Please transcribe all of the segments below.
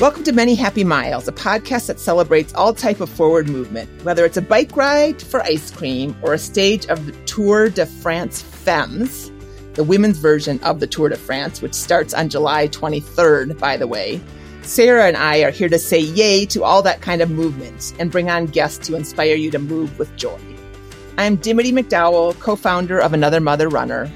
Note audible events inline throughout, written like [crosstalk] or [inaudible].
Welcome to Many Happy Miles, a podcast that celebrates all type of forward movement, whether it's a bike ride for ice cream or a stage of the Tour de France Femmes, the women's version of the Tour de France, which starts on July 23rd, by the way. Sarah and I are here to say yay to all that kind of movement and bring on guests to inspire you to move with joy. I'm Dimity McDowell, co-founder of Another Mother Runner,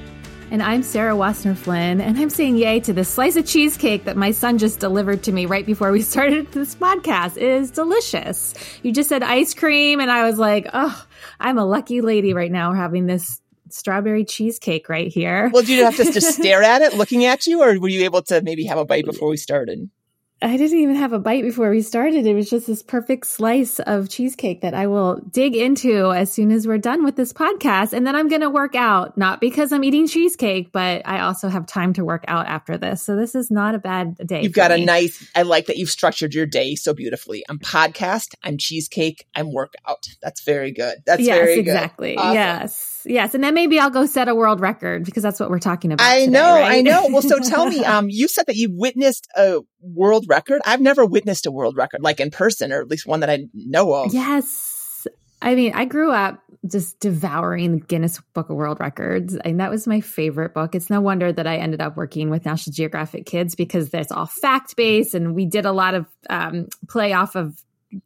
and I'm Sarah Wassner Flynn, and I'm saying yay to the slice of cheesecake that my son just delivered to me right before we [laughs] started this podcast. It is delicious. You just said ice cream, and I was like, oh, I'm a lucky lady right now having this strawberry cheesecake right here. Well, did you have to just [laughs] stare at it looking at you, or were you able to maybe have a bite before we started? I didn't even have a bite before we started. It was just this perfect slice of cheesecake that I will dig into as soon as we're done with this podcast. And then I'm going to work out, not because I'm eating cheesecake, but I also have time to work out after this. So this is not a bad day. You've got me. a nice, I like that you've structured your day so beautifully. I'm podcast, I'm cheesecake, I'm workout. That's very good. That's yes, very exactly. good. Awesome. Yes. Yes. And then maybe I'll go set a world record because that's what we're talking about. I today, know. right? I know. Well, so [laughs] tell me, um, you said that you witnessed a world record. I've never witnessed a world record, like in person, or at least one that I know of. Yes. I mean, I grew up just devouring the Guinness Book of World Records, and that was my favorite book. It's no wonder that I ended up working with National Geographic Kids because that's all fact based, and we did a lot of um, play off of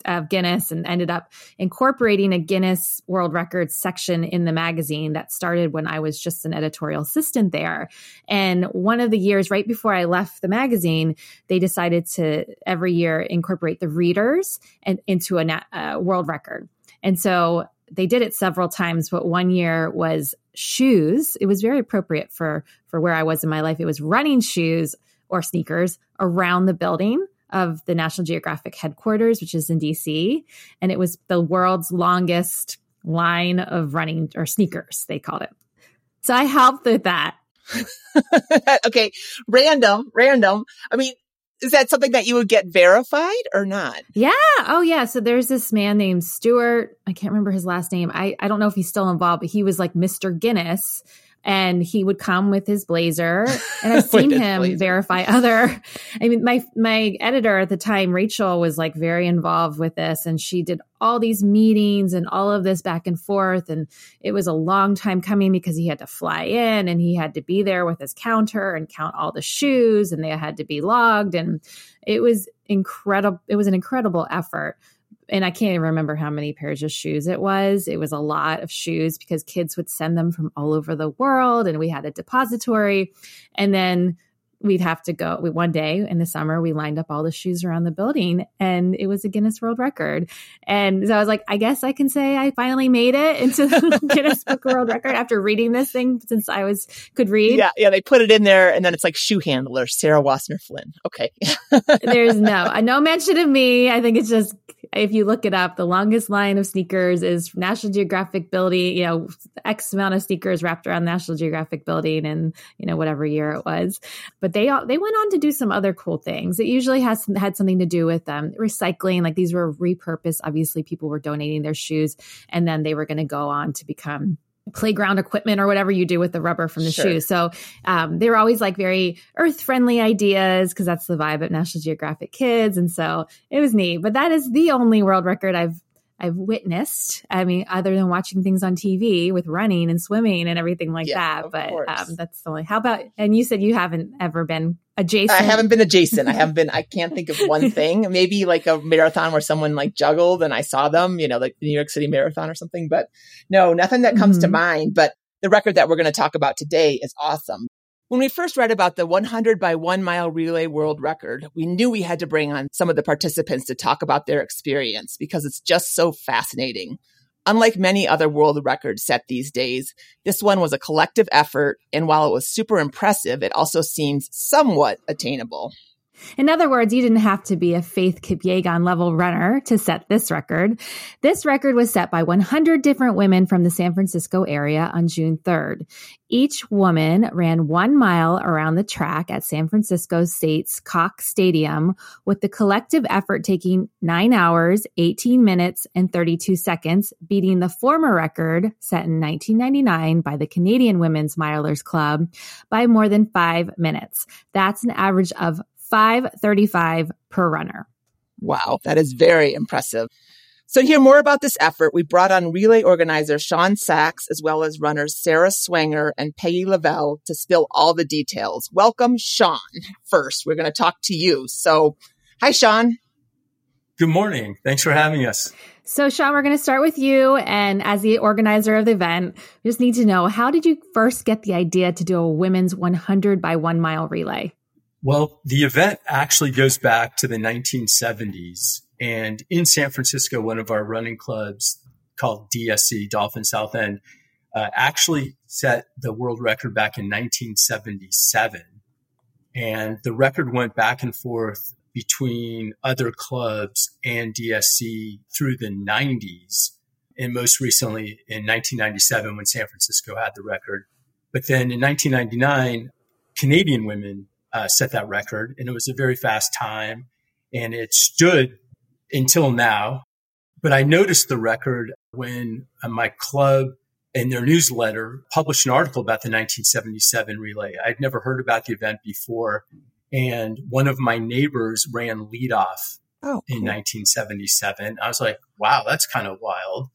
of Guinness and ended up incorporating a Guinness World Records section in the magazine that started when I was just an editorial assistant there. And one of the years right before I left the magazine, they decided to every year incorporate the readers and into a uh, world record. And so they did it several times, but one year was shoes. It was very appropriate for for where I was in my life. It was running shoes or sneakers around the building of the National Geographic headquarters, which is in DC. And it was the world's longest line of running or sneakers, they called it. So I helped with that. [laughs] okay. Random, random. I mean, is that something that you would get verified or not? Yeah. Oh, yeah. So there's this man named Stuart. I can't remember his last name. I, I don't know if he's still involved, but he was like Mr. Guinness and he would come with his blazer [laughs] and i've seen him blazer. verify other [laughs] i mean my my editor at the time rachel was like very involved with this and she did all these meetings and all of this back and forth and it was a long time coming because he had to fly in and he had to be there with his counter and count all the shoes and they had to be logged and it was incredible it was an incredible effort and I can't even remember how many pairs of shoes it was. It was a lot of shoes because kids would send them from all over the world and we had a depository. And then we'd have to go we, one day in the summer we lined up all the shoes around the building and it was a guinness world record. And so i was like i guess i can say i finally made it into the [laughs] guinness book world record after reading this thing since i was could read. Yeah yeah they put it in there and then it's like shoe handler sarah wassner flynn okay. [laughs] There's no no mention of me. I think it's just if you look it up the longest line of sneakers is national geographic building you know x amount of sneakers wrapped around national geographic building and you know whatever year it was but they they went on to do some other cool things. It usually has had something to do with um, recycling. Like these were repurposed. Obviously, people were donating their shoes, and then they were going to go on to become playground equipment or whatever you do with the rubber from the Sure. shoe. So um, they were always like very earth friendly ideas because that's the vibe at National Geographic Kids, and so it was neat. But that is the only world record I've I've witnessed. I mean, other than watching things on TV with running and swimming and everything like yeah, that. But um, that's the only. How about? And you said you haven't ever been adjacent. I haven't been adjacent. I haven't been. I can't think of one [laughs] thing. Maybe like a marathon where someone like juggled and I saw them. You know, like the New York City Marathon or something. But no, nothing that comes mm-hmm. to mind. But the record that we're going to talk about today is awesome. When we first read about the 100 by one mile relay world record, we knew we had to bring on some of the participants to talk about their experience because it's just so fascinating. Unlike many other world records set these days, this one was a collective effort. And while it was super impressive, it also seems somewhat attainable. In other words, you didn't have to be a Faith Kipyegon level runner to set this record. This record was set by 100 different women from the San Francisco area on June 3rd. Each woman ran one mile around the track at San Francisco State's Cox Stadium, with the collective effort taking 9 hours, 18 minutes, and 32 seconds, beating the former record set in 1999 by the Canadian Women's Milers Club by more than five minutes. That's an average of 535 per runner. Wow, that is very impressive. So to hear more about this effort, we brought on relay organizer Shawn Sax, as well as runners Sarah Swanger and Peggy Lavelle to spill all the details. Welcome, Shawn. First, we're going to talk to you. So, hi, Shawn. Good morning. Thanks for having us. So, Shawn, we're going to start with you. And as the organizer of the event, we just need to know how did you first get the idea to do a women's 100 by one mile relay? Well, the event actually goes back to the 1970s. And in San Francisco, one of our running clubs called DSE, Dolphin South End, uh, actually set the world record back in 1977. And the record went back and forth between other clubs and DSE through the 90s. And most recently in 1997 when San Francisco had the record. But then in 1999, Canadian women uh, set that record, and it was a very fast time, and it stood until now. But I noticed the record when uh, my club in their newsletter published an article about the 1977 relay. I'd never heard about the event before, and one of my neighbors ran leadoff oh, cool. in 1977. I was like, "Wow, that's kind of wild."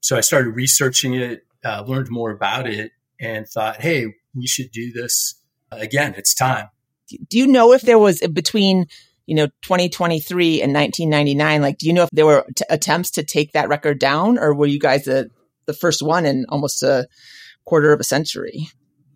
So I started researching it, uh, learned more about it, and thought, "Hey, we should do this again. It's time." Do you know if there was between you know 2023 and 1999 like do you know if there were t- attempts to take that record down or were you guys the the first one in almost a quarter of a century?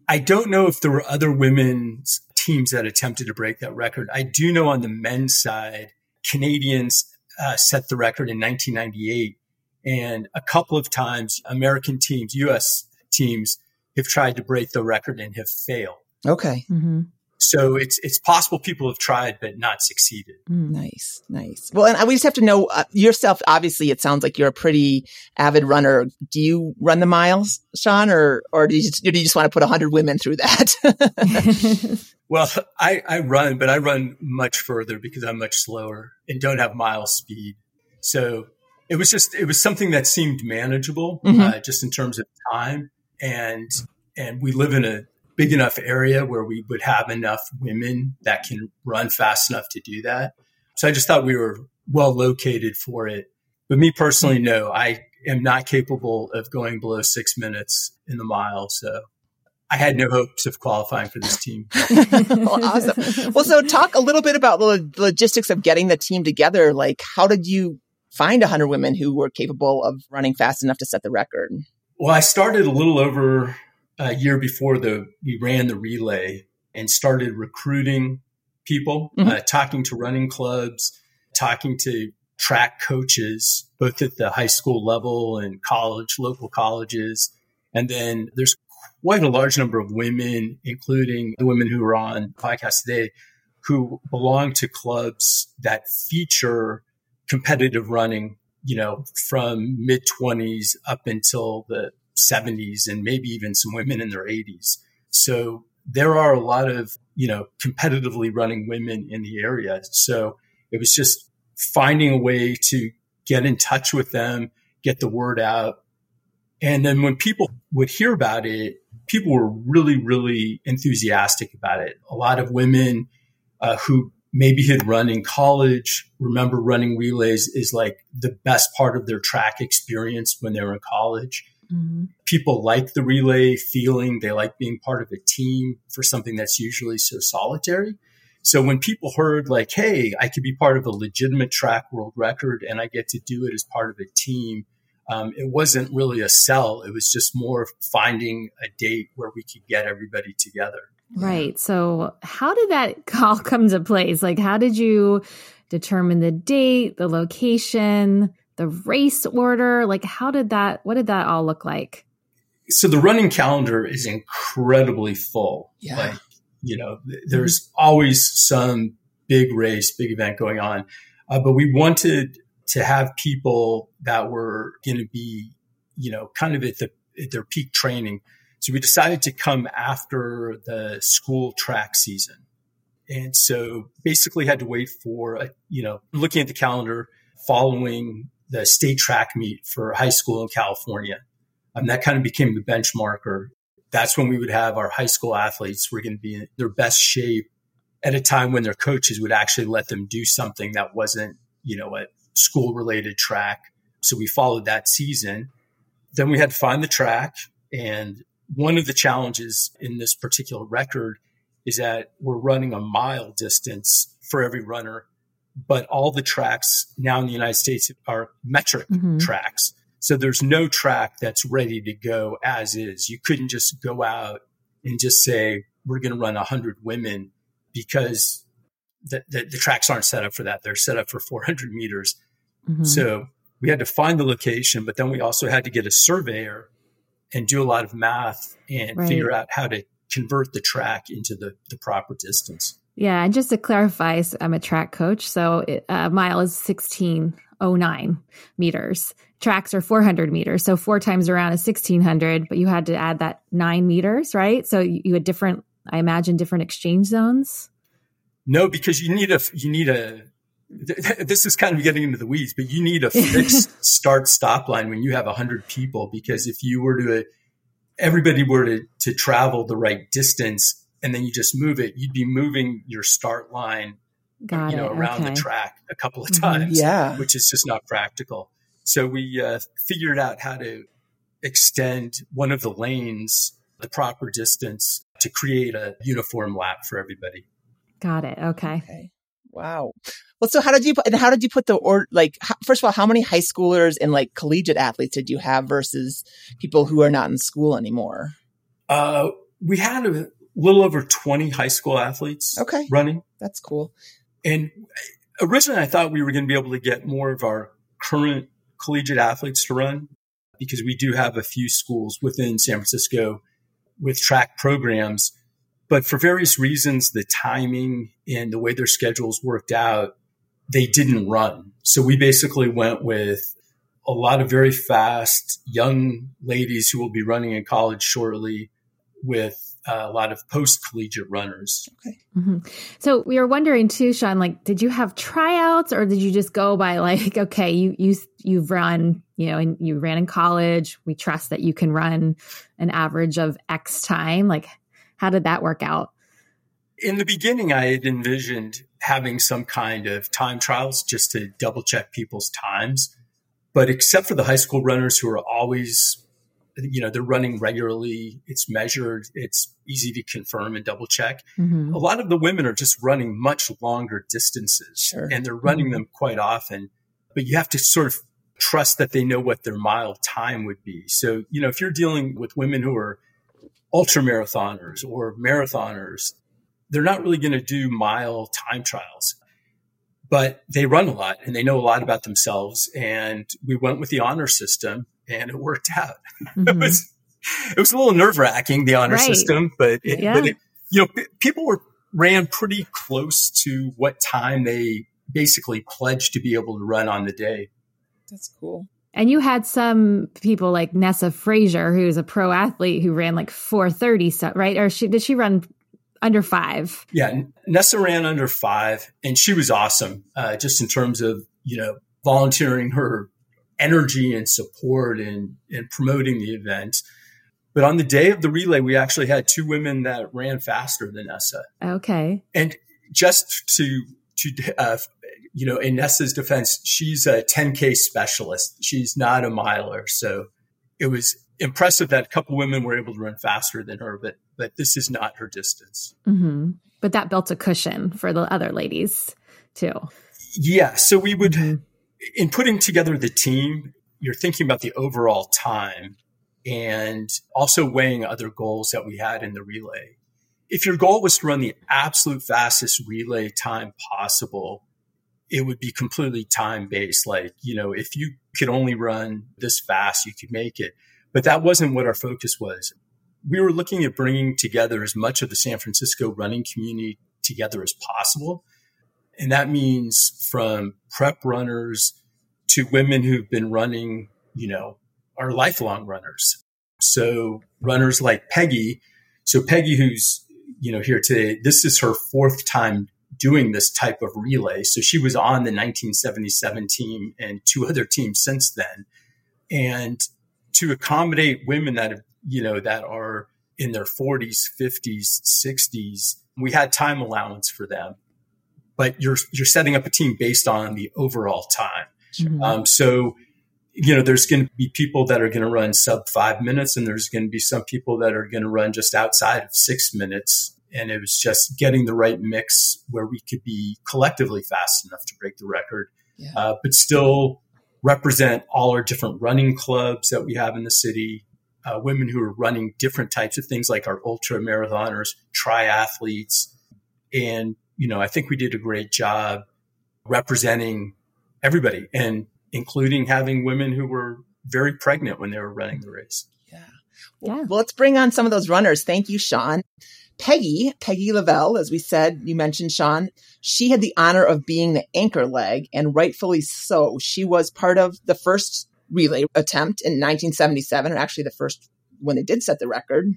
I don't know if there were other women's teams that attempted to break that record. I do know on the men's side canadians uh, set the record in 1998 and a couple of times american teams us teams have tried to break the record and have failed. Okay. Mm-hmm. So it's it's possible people have tried but not succeeded. Mm. Nice, nice. Well, and we just have to know uh, yourself. Obviously, it sounds like you're a pretty avid runner. Do you run the miles, Shawn, or or do you just, do you just want to put hundred women through that? [laughs] well, I, I run, but I run much further because I'm much slower and don't have mile speed. So it was just it was something that seemed manageable, mm-hmm. uh, just in terms of time and and we live in a big enough area where we would have enough women that can run fast enough to do that. So I just thought we were well located for it. But me personally, no, I am not capable of going below six minutes in the mile. So I had no hopes of qualifying for this team. [laughs] well, awesome. Well, so talk a little bit about the logistics of getting the team together. Like, how did you find 100 women who were capable of running fast enough to set the record? Well, I started a little over a year before the we ran the relay and started recruiting people, mm-hmm. uh, talking to running clubs, talking to track coaches, both at the high school level and college, local colleges. And then there's quite a large number of women, including the women who are on podcast today, who belong to clubs that feature competitive running, you know, from mid 20s up until the 70s and maybe even some women in their 80s. So there are a lot of, you know, competitively running women in the area. So it was just finding a way to get in touch with them, get the word out. And then when people would hear about it, people were really, really enthusiastic about it. A lot of women uh, who maybe had run in college, remember running relays is like the best part of their track experience when they were in college. Mm-hmm. People like the relay feeling, they like being part of a team for something that's usually so solitary. So when people heard like, hey, I could be part of a legitimate track world record and I get to do it as part of a team, um, it wasn't really a sell. It was just more finding a date where we could get everybody together. Right. So how did that [laughs] all come to place? Like, how did you determine the date, the location, the race order? Like, how did that, what did that all look like? So the running calendar is incredibly full. Yeah. Like, you know, there's always some big race, big event going on. Uh, but we wanted to have people that were going to be, you know, kind of at, the, at their peak training. So we decided to come after the school track season. And so basically had to wait for, a, you know, looking at the calendar following the state track meet for high school in California. And that kind of became the benchmark, or That's when we would have our high school athletes were going to be in their best shape at a time when their coaches would actually let them do something that wasn't, you know, a school related track. So we followed that season. Then we had to find the track. And one of the challenges in this particular record is that we're running a mile distance for every runner, but all the tracks now in the United States are metric mm-hmm. tracks. So there's no track that's ready to go as is. You couldn't just go out and just say, we're going to run 100 women because the, the, the, tracks aren't set up for that. They're set up for 400 meters. Mm-hmm. So we had to find the location, but then we also had to get a surveyor and do a lot of math and right. figure out how to convert the track into the, the proper distance. Yeah. And just to clarify, I'm a track coach. So a uh, mile is 1609 meters. Tracks are 400 meters. So four times around is 1600, but you had to add that nine meters, right? So you had different, I imagine, different exchange zones. No, because you need a, you need a, this is kind of getting into the weeds, but you need a fixed [laughs] start stop line when you have 100 people because if you were to, everybody were to, to travel the right distance and then you just move it, you'd be moving your start line Got you know, it. around okay. the track a couple of mm-hmm. times, yeah. which is just not practical. So we uh, figured out how to extend one of the lanes the proper distance to create a uniform lap for everybody. Got it. Okay. okay. Wow. Well, so how did you and how did you put the or like how, first of all, how many high schoolers and like collegiate athletes did you have versus people who are not in school anymore? Uh, we had a little over twenty high school athletes. Okay, running. That's cool. And originally, I thought we were going to be able to get more of our current collegiate athletes to run because we do have a few schools within San Francisco with track programs but for various reasons, the timing and the way their schedules worked out, they didn't run. So we basically went with a lot of very fast young ladies who will be running in college shortly with a lot of post collegiate runners. Okay. Mm-hmm. So we were wondering too, Shawn, like, did you have tryouts or did you just go by like, [laughs] okay, you, you, you've run, you know, and you ran in college. We trust that you can run an average of X time. Like, how did that work out? In the beginning, I had envisioned having some kind of time trials just to double check people's times. But except for the high school runners who are always, you know, they're running regularly, it's measured, it's easy to confirm and double check. Mm-hmm. A lot of the women are just running much longer distances sure. and they're running mm-hmm. them quite often. But you have to sort of trust that they know what their mile time would be. So, you know, if you're dealing with women who are ultra marathoners or marathoners, they're not really going to do mile time trials, but they run a lot and they know a lot about themselves. And we went with the honor system and it worked out. [laughs] Mm-hmm. it was, it was a little nerve wracking, the honor right. system, but, it, yeah. but it, you know, p- people were ran pretty close to what time they basically pledged to be able to run on the day. That's cool. And you had some people like Nessa Frazier, who's a pro athlete who ran like 430 stuff, right? Or she did she run under five? Yeah, Nessa ran under five, and she was awesome, uh, just in terms of you know volunteering her energy and support and and promoting the event. But on the day of the relay, we actually had two women that ran faster than Nessa. Okay, and just to to, uh, you know, in Nessa's defense, she's a 10K specialist. She's not a miler. So it was impressive that a couple women were able to run faster than her, but, but this is not her distance. Mm-hmm. But that built a cushion for the other ladies too. Yeah. So we would, mm-hmm. In putting together the team, you're thinking about the overall time and also weighing other goals that we had in the relay. If your goal was to run the absolute fastest relay time possible, it would be completely time based. Like, you know, if you could only run this fast, you could make it. But that wasn't what our focus was. We were looking at bringing together as much of the San Francisco running community together as possible. And that means from prep runners to women who've been running, you know, are lifelong runners. So runners like Peggy. So Peggy, who's, you know, here today, this is her fourth time doing this type of relay. So she was on the 1977 team and two other teams since then. And to accommodate women that have, you know, that are in their 40s, 50s, 60s, we had time allowance for them. But you're you're setting up a team based on the overall time. Mm-hmm. Um, so you know, there's going to be people that are going to run sub five minutes, and there's going to be some people that are going to run just outside of six minutes. And it was just getting the right mix where we could be collectively fast enough to break the record, yeah. uh, but still represent all our different running clubs that we have in the city, uh, women who are running different types of things like our ultra marathoners, triathletes. And, you know, I think we did a great job representing everybody and including having women who were very pregnant when they were running the race. Yeah. yeah. Well, let's bring on some of those runners. Thank you, Shawn. Peggy, Peggy Lavelle, as we said, you mentioned Shawn, she had the honor of being the anchor leg, and rightfully so. She was part of the first relay attempt in 1977, or actually the first when they did set the record.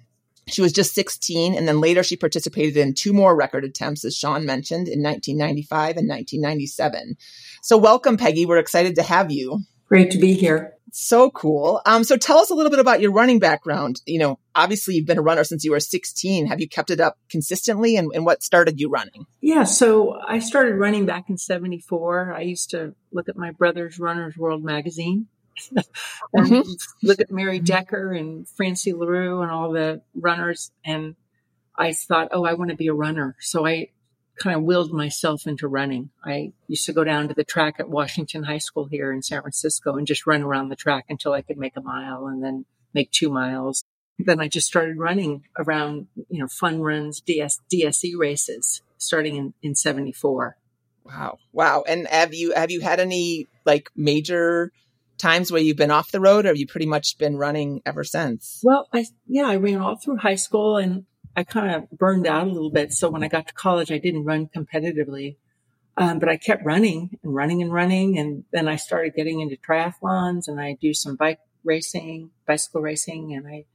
She was just 16, and then later she participated in two more record attempts, as Shawn mentioned, in 1995 and 1997. So, welcome, Peggy. We're excited to have you. Great to be here. So cool. Um, so, tell us a little bit about your running background. You know, obviously, you've been a runner since you were 16. Have you kept it up consistently, and, and what started you running? Yeah, so I started running back in 74. I used to look at my brother's Runner's World magazine and mm-hmm. look at Mary Decker and Francie Larrieu and all the runners. And I thought, oh, I want to be a runner. So I kind of willed myself into running. I used to go down to the track at Washington High School here in San Francisco and just run around the track until I could make a mile and then make two miles. Then I just started running around, you know, fun runs, DS, DSE races starting in, in 74. Wow. Wow. And have you, have you had any like major times where you've been off the road or you pretty much been running ever since? Well, I, yeah, I ran all through high school and I kind of burned out a little bit. So when I got to college, I didn't run competitively. Um, but I kept running and running and running. And then I started getting into triathlons and I do some bike racing, bicycle racing, and I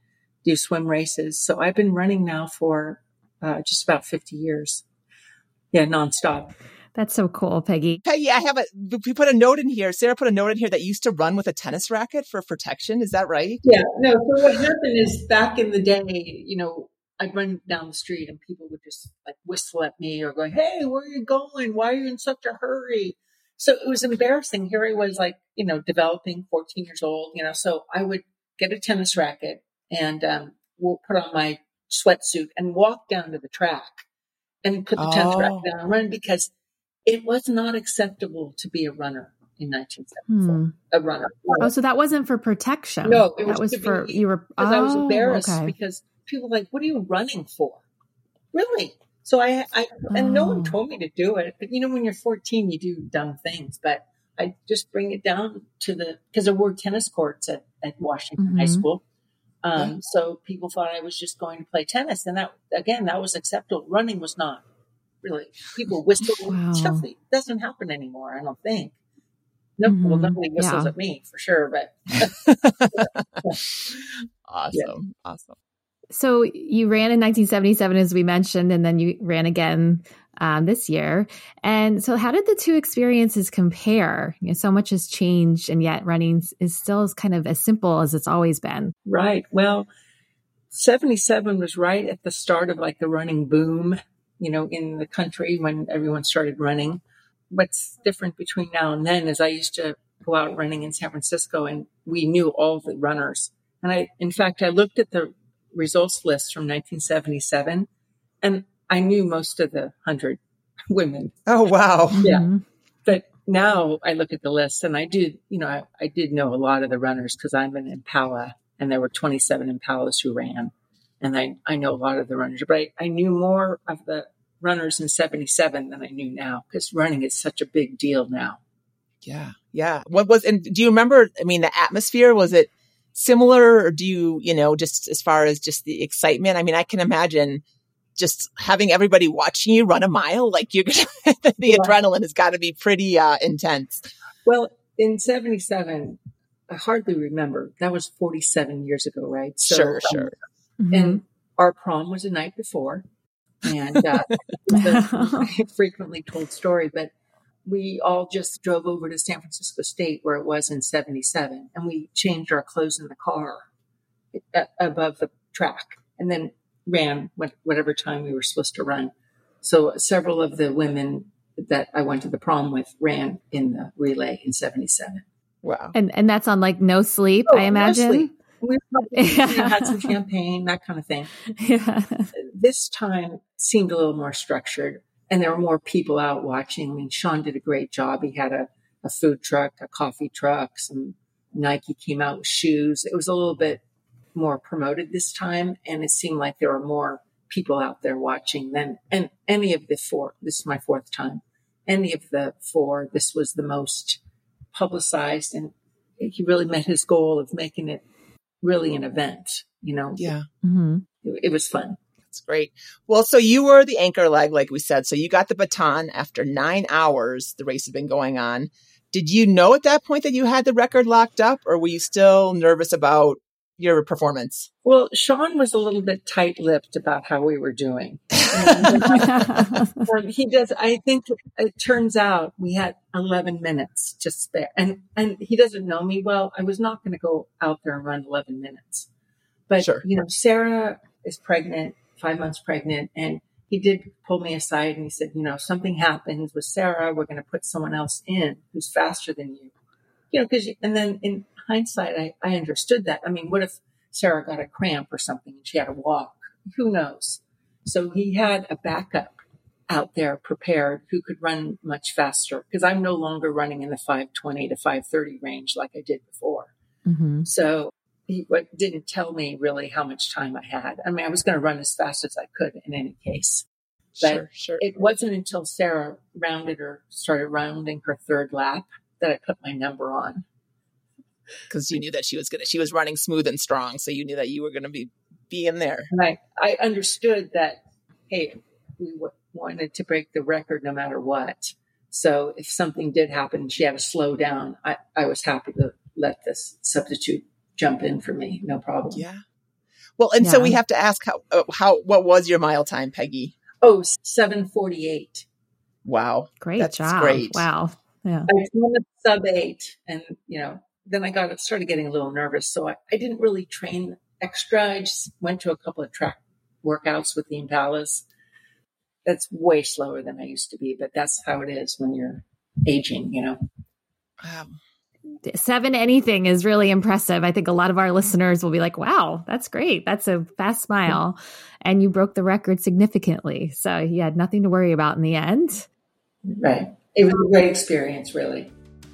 do swim races. So I've been running now for uh, just about 50 years. Yeah, nonstop. That's so cool, Peggy. Peggy, I have a, we put a note in here. Sarah put a note in here that you used to run with a tennis racket for protection. Is that right? Yeah, no. So what happened is back in the day, you know, I'd run down the street and people would just like whistle at me or go, Hey, where are you going? Why are you in such a hurry? So it was embarrassing. Here I was like, you know, developing 14 years old, you know, so I would get a tennis racket and, um, we'll put on my sweatsuit and walk down to the track and put the oh. tennis racket down and run because it was not acceptable to be a runner in 1974. Hmm. A runner. Oh, so that wasn't for protection. No, it was, that was for be, you were. Because oh, I was oh, embarrassed okay. because people were like, "What are you running for?" Really? So I, I and oh. no one told me to do it. But you know, when you're 14, you do dumb things. But I just bring it down to the because there were tennis courts at at Washington mm-hmm. High School. Um, yeah. So people thought I was just going to play tennis, and that again, that was acceptable. Running was not really people whistle wow. stuff that doesn't happen anymore. I don't think. No, mm-hmm. well, nobody whistles yeah. at me for sure, but [laughs] [laughs] awesome, yeah. awesome. So you ran in 1977, as we mentioned, and then you ran again um, this year. And so, how did the two experiences compare? You know, so much has changed, and yet running is still as kind of as simple as it's always been. Right. Well, 77 was right at the start of like the running boom you know, in the country when everyone started running. what's different between now and then is I used to go out running in San Francisco and we knew all the runners. And I, in fact, I looked at the results list from 1977 and I knew most of the hundred [laughs] women. Oh, wow. Yeah. Mm-hmm. But now I look at the list and I did, you know, I, I did know a lot of the runners because I'm an Impala and there were 27 Impalas who ran. And I, I know a lot of the runners, but I, I knew more of the runners in 77 than I knew now because running is such a big deal now. Yeah. Yeah. What was, and do you remember, I mean, the atmosphere, was it similar or do you, you know, just as far as just the excitement? I mean, I can imagine just having everybody watching you run a mile, like you're gonna, [laughs] the yeah. adrenaline has got to be pretty uh, intense. Well, in 77, I hardly remember. That was 47 years ago, right? So, sure, sure. Mm-hmm. And our prom was the night before. And uh, [laughs] a frequently told story, but we all just drove over to San Francisco State where it was in 77 and we changed our clothes in the car above the track and then ran whatever time we were supposed to run. So several of the women that I went to the prom with ran in the relay in 77. Wow. And and that's on like no sleep, oh, I imagine. No sleep. We [laughs] had some champagne, that kind of thing. Yeah. This time seemed a little more structured and there were more people out watching. I mean, Shawn did a great job. He had a, a food truck, a coffee truck, some Nike came out with shoes. It was a little bit more promoted this time. And it seemed like there were more people out there watching than and any of the four. This is my fourth time. Any of the four, this was the most publicized and he really met his goal of making it really an event, you know? Yeah. Mm-hmm. It, it was fun. That's great. Well, so you were the anchor leg, like we said. So you got the baton after nine hours. The race had been going on. Did you know at that point that you had the record locked up, or were you still nervous about your performance? Well, Shawn was a little bit tight lipped about how we were doing. [laughs] he does. I think it turns out we had 11 minutes to spare, and and he doesn't know me well. I was not going to go out there and run 11 minutes, but sure. you know, Sarah is pregnant, five months pregnant, and he did pull me aside and he said, you know, something happens with Sarah, we're going to put someone else in who's faster than you, you know, because and then in hindsight, I, I understood that. I mean, what if Sarah got a cramp or something and she had to walk? Who knows? So he had a backup out there prepared who could run much faster because I'm no longer running in the 520 to 530 range like I did before. Mm-hmm. So he didn't tell me really how much time I had. I mean, I was going to run as fast as I could in any case. But sure, sure. it wasn't until Sarah rounded or started rounding her third lap that I put my number on. Because you knew that she was gonna, she was running smooth and strong, so you knew that you were going to be be in there. Right. I understood that, hey, we w- wanted to break the record no matter what. So if something did happen, she had to slow down. I, I was happy to let this substitute jump in for me. No problem. Yeah. Well, and yeah. so we have to ask how, uh, how, what was your mile time, Peggy? Oh, 748. Wow. Great That's job. Great. Wow. Yeah. I was sub eight and, you know, then I got started getting a little nervous. So I, I didn't really train extra. I just went to a couple of track workouts with the Impalas. That's way slower than I used to be, but that's how it is when you're aging, you know. Um, seven anything is really impressive. I think a lot of our listeners will be like, wow, that's great. That's a fast mile. And you broke the record significantly. So you had nothing to worry about in the end. Right. It was a great experience, really.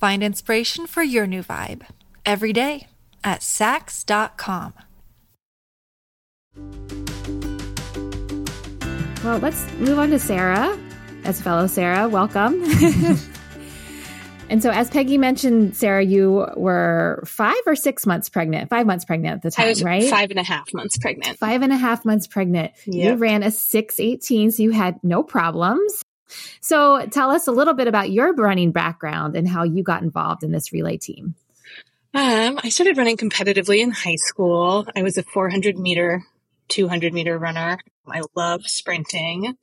Find inspiration for your new vibe every day at Saks.com. Well, let's move on to Sarah. As fellow Sarah, welcome. [laughs] and so, as Peggy mentioned, Sarah, you were five or six months pregnant, five months pregnant at the time, right? Five and a half months pregnant. Five and a half months pregnant. Yep. You ran a 618, so you had no problems. So tell us a little bit about your running background and how you got involved in this relay team. Um, I started running competitively in high school. I was a 400 meter, 200 meter runner. I love sprinting.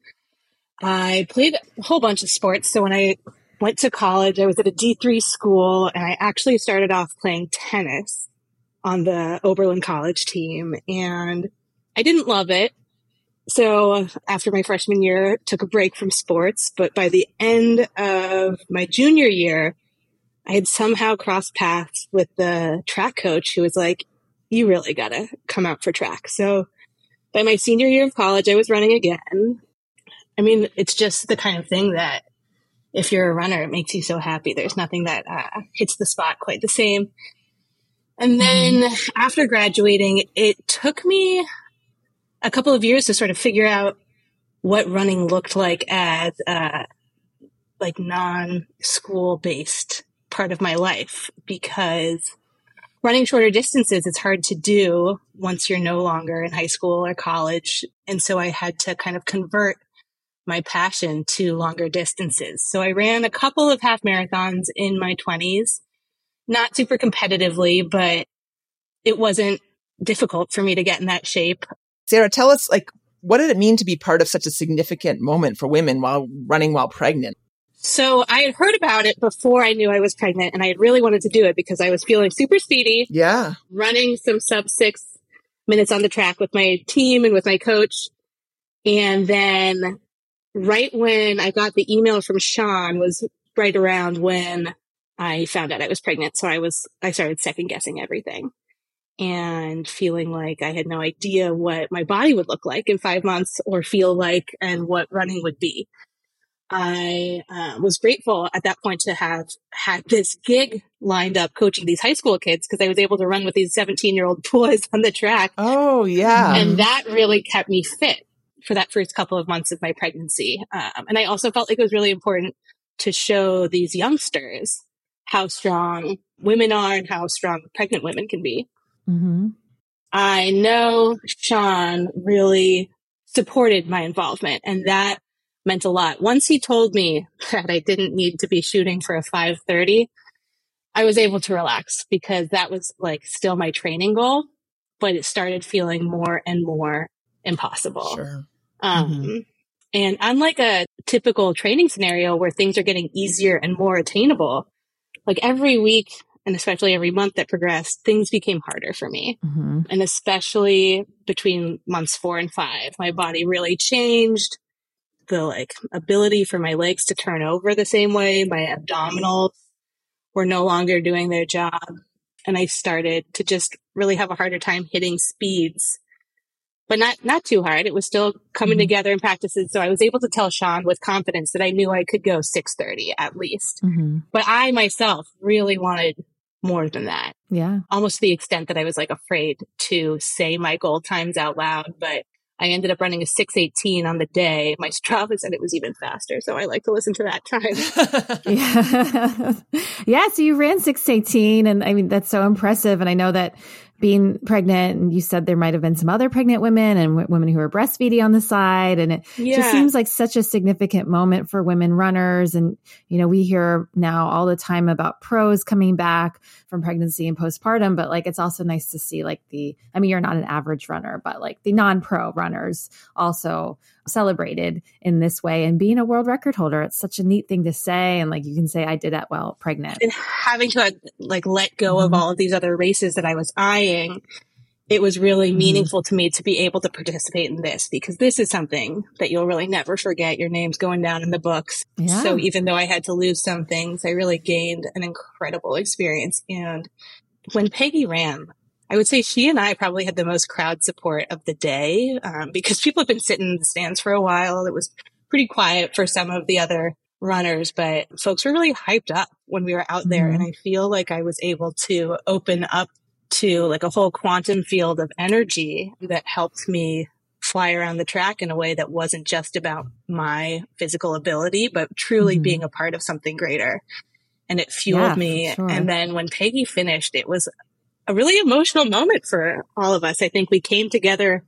I played a whole bunch of sports. So when I went to college, I was at a D3 school and I actually started off playing tennis on the Oberlin College team and I didn't love it. So after my freshman year, took a break from sports, but by the end of my junior year, I had somehow crossed paths with the track coach who was like, you really gotta come out for track. So by my senior year of college, I was running again. I mean, it's just the kind of thing that if you're a runner, it makes you so happy. There's nothing that uh, hits the spot quite the same. And then mm-hmm. after graduating, it took me a couple of years to sort of figure out what running looked like as a like non-school based part of my life because running shorter distances is hard to do once you're no longer in high school or college. And so I had to kind of convert my passion to longer distances. So I ran a couple of half marathons in my 20s, not super competitively, but it wasn't difficult for me to get in that shape. Sarah, tell us like what did it mean to be part of such a significant moment for women while running while pregnant? So I had heard about it before I knew I was pregnant and I had really wanted to do it because I was feeling super speedy. Yeah. Running some sub six minutes on the track with my team and with my coach. And then right when I got the email from Shawn was right around when I found out I was pregnant. So I was, I started second guessing everything and feeling like I had no idea what my body would look like in five months or feel like and what running would be. I uh, was grateful at that point to have had this gig lined up coaching these high school kids because I was able to run with these 17 year old [laughs] boys on the track. Oh, yeah. And that really kept me fit for that first couple of months of my pregnancy. Um, and I also felt like it was really important to show these youngsters how strong women are and how strong pregnant women can be. Mm-hmm. I know Shawn really supported my involvement and that meant a lot. Once he told me [laughs] that I didn't need to be shooting for a 530, I was able to relax because that was like still my training goal, but it started feeling more and more impossible. Sure. Um, mm-hmm. And unlike a typical training scenario where things are getting easier and more attainable, like every week and especially every month that progressed, things became harder for me. Mm-hmm. And especially between months four and five, my body really changed. The like ability for my legs to turn over the same way, my abdominals were no longer doing their job. And I started to just really have a harder time hitting speeds but not not too hard. It was still coming mm-hmm. together in practices. So I was able to tell Shawn with confidence that I knew I could go 630 at least. Mm-hmm. But I myself really wanted more than that. Yeah. Almost to the extent that I was like afraid to say my goal times out loud, but I ended up running a 618 on the day. My [laughs] Strava said it was even faster. So I like to listen to that time. [laughs] [laughs] yeah. yeah. So you ran 618 and I mean, that's so impressive. And I know that being pregnant and you said there might have been some other pregnant women and w- women who are breastfeeding on the side and it yeah. just seems like such a significant moment for women runners and you know we hear now all the time about pros coming back from pregnancy and postpartum but like it's also nice to see like the i mean you're not an average runner but like the non-pro runners also celebrated in this way and being a world record holder it's such a neat thing to say and like you can say i did that while pregnant and having to like let go mm-hmm. of all of these other races that i was eyeing it was really mm-hmm. meaningful to me to be able to participate in this because this is something that you'll really never forget. Your name's going down in the books. Yeah. So even though I had to lose some things, I really gained an incredible experience. And when Peggy ran, I would say she and I probably had the most crowd support of the day um, because people have been sitting in the stands for a while. It was pretty quiet for some of the other runners, but folks were really hyped up when we were out there. Mm-hmm. And I feel like I was able to open up to like a whole quantum field of energy that helped me fly around the track in a way that wasn't just about my physical ability, but truly mm-hmm. being a part of something greater. And it fueled yeah, me. Sure. And then when Peggy finished, it was a really emotional moment for all of us. I think we came together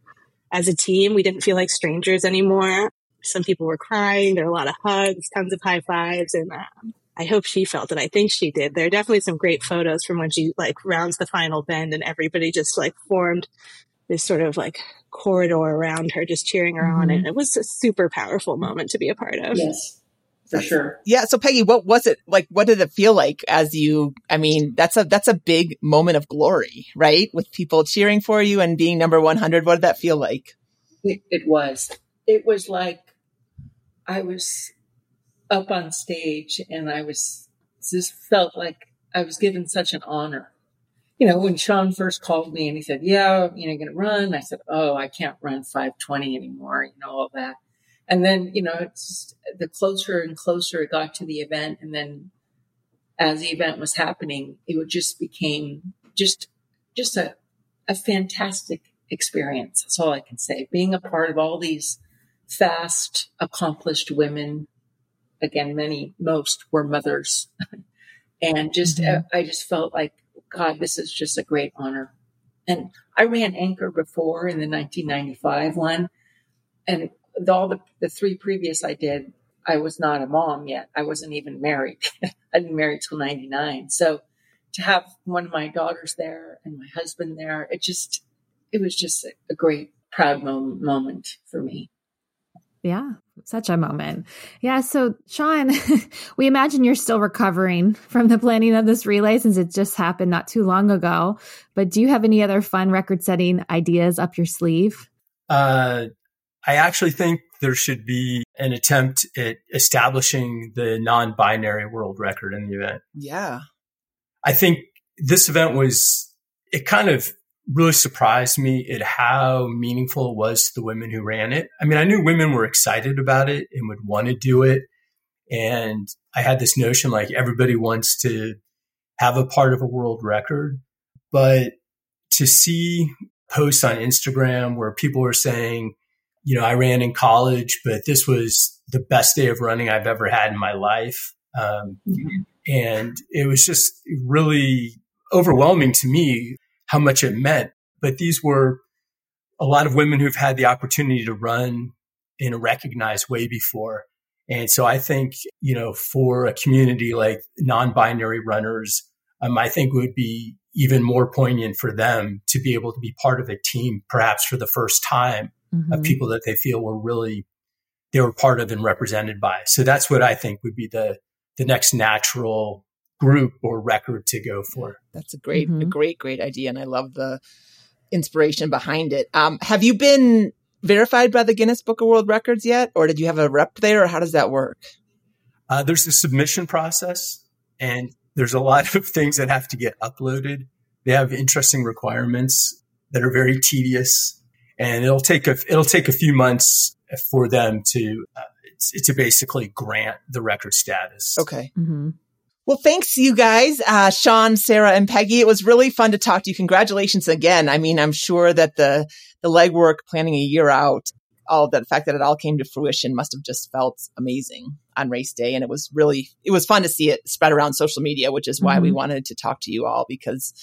as a team. We didn't feel like strangers anymore. Some people were crying. There were a lot of hugs, tons of high fives, and um, I hope she felt it. I think she did. There are definitely some great photos from when she like rounds the final bend and everybody just like formed this sort of like corridor around her, just cheering her mm-hmm. on. And it was a super powerful moment to be a part of. Yes, for sure. Yeah. So Peggy, what was it like? What did it feel like as you, I mean, that's a, that's a big moment of glory, right? With people cheering for you and being number 100. What did that feel like? It, it was, it was like I was up on stage and I was, just felt like I was given such an honor you know, when Shawn first called me and he said, yeah, you know, you're to run. I said, oh, I can't run 520 anymore, you know, all that. And then, you know, it's just, the closer and closer it got to the event. And then as the event was happening, it just became just, just a, a fantastic experience. That's all I can say. Being a part of all these fast, accomplished women. Again, many, most were mothers. [laughs] and just, mm-hmm. I just felt like God, this is just a great honor. And I ran anchor before in the 1995 one. And all the, the three previous I did, I was not a mom yet. I wasn't even married. [laughs] I didn't marry till 99. So to have one of my daughters there and my husband there, it just, it was just a, great, proud moment, moment for me. Yeah, such a moment. Yeah. So, Shawn, [laughs] we imagine you're still recovering from the planning of this relay since it just happened not too long ago. But do you have any other fun record setting ideas up your sleeve? Uh, I actually think there should be an attempt at establishing the non binary world record in the event. Yeah. I think this event was, it kind of really surprised me at how meaningful it was to the women who ran it. I mean, I knew women were excited about it and would want to do it. And I had this notion like everybody wants to have a part of a world record. But to see posts on Instagram where people were saying, you know, I ran in college, but this was the best day of running I've ever had in my life. Um, mm-hmm. And it was just really overwhelming to me how much it meant. But these were a lot of women who've had the opportunity to run in a recognized way before. And so I think, you know, for a community like non-binary runners, um, I think would be even more poignant for them to be able to be part of a team, perhaps for the first time mm-hmm. of people that they feel were really, they were part of and represented by. So that's what I think would be the, the next natural group or record to go for. That's a great, mm-hmm. a great, great idea. And I love the inspiration behind it. Um, have you been verified by the Guinness Book of World Records yet? Or did you have a rep there or how does that work? Uh, there's a submission process and there's a lot [laughs] of things that have to get uploaded. They have interesting requirements that are very tedious and it'll take a, it'll take a few months for them to, uh, to basically grant the record status. Okay. Mm-hmm. Well, thanks you guys, uh, Shawn, Sarah, and Peggy. It was really fun to talk to you. Congratulations again. I mean, I'm sure that the, the legwork planning a year out, all the fact that it all came to fruition must have just felt amazing on race day. And it was really, it was fun to see it spread around social media, which is why mm-hmm. we wanted to talk to you all because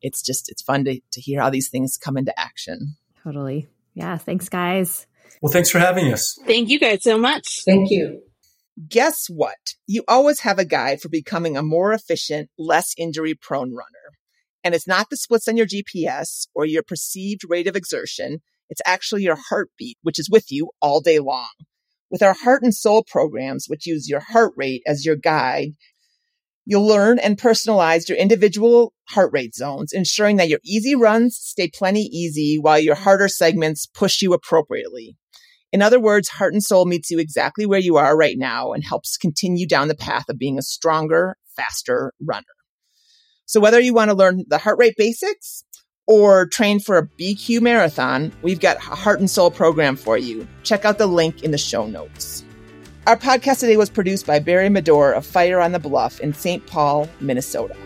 it's just, it's fun to, to hear how these things come into action. Totally. Yeah. Thanks, guys. Well, thanks for having us. Thank you guys so much. Thank you. Guess what? You always have a guide for becoming a more efficient, less injury prone runner. And it's not the splits on your GPS or your perceived rate of exertion. It's actually your heartbeat, which is with you all day long. With our heart and soul programs, which use your heart rate as your guide, you'll learn and personalize your individual heart rate zones, ensuring that your easy runs stay plenty easy while your harder segments push you appropriately. In other words, Heart and Soul meets you exactly where you are right now and helps continue down the path of being a stronger, faster runner. So whether you want to learn the heart rate basics or train for a BQ marathon, we've got a Heart and Soul program for you. Check out the link in the show notes. Our podcast today was produced by Barry Medor of Fire on the Bluff in St. Paul, Minnesota.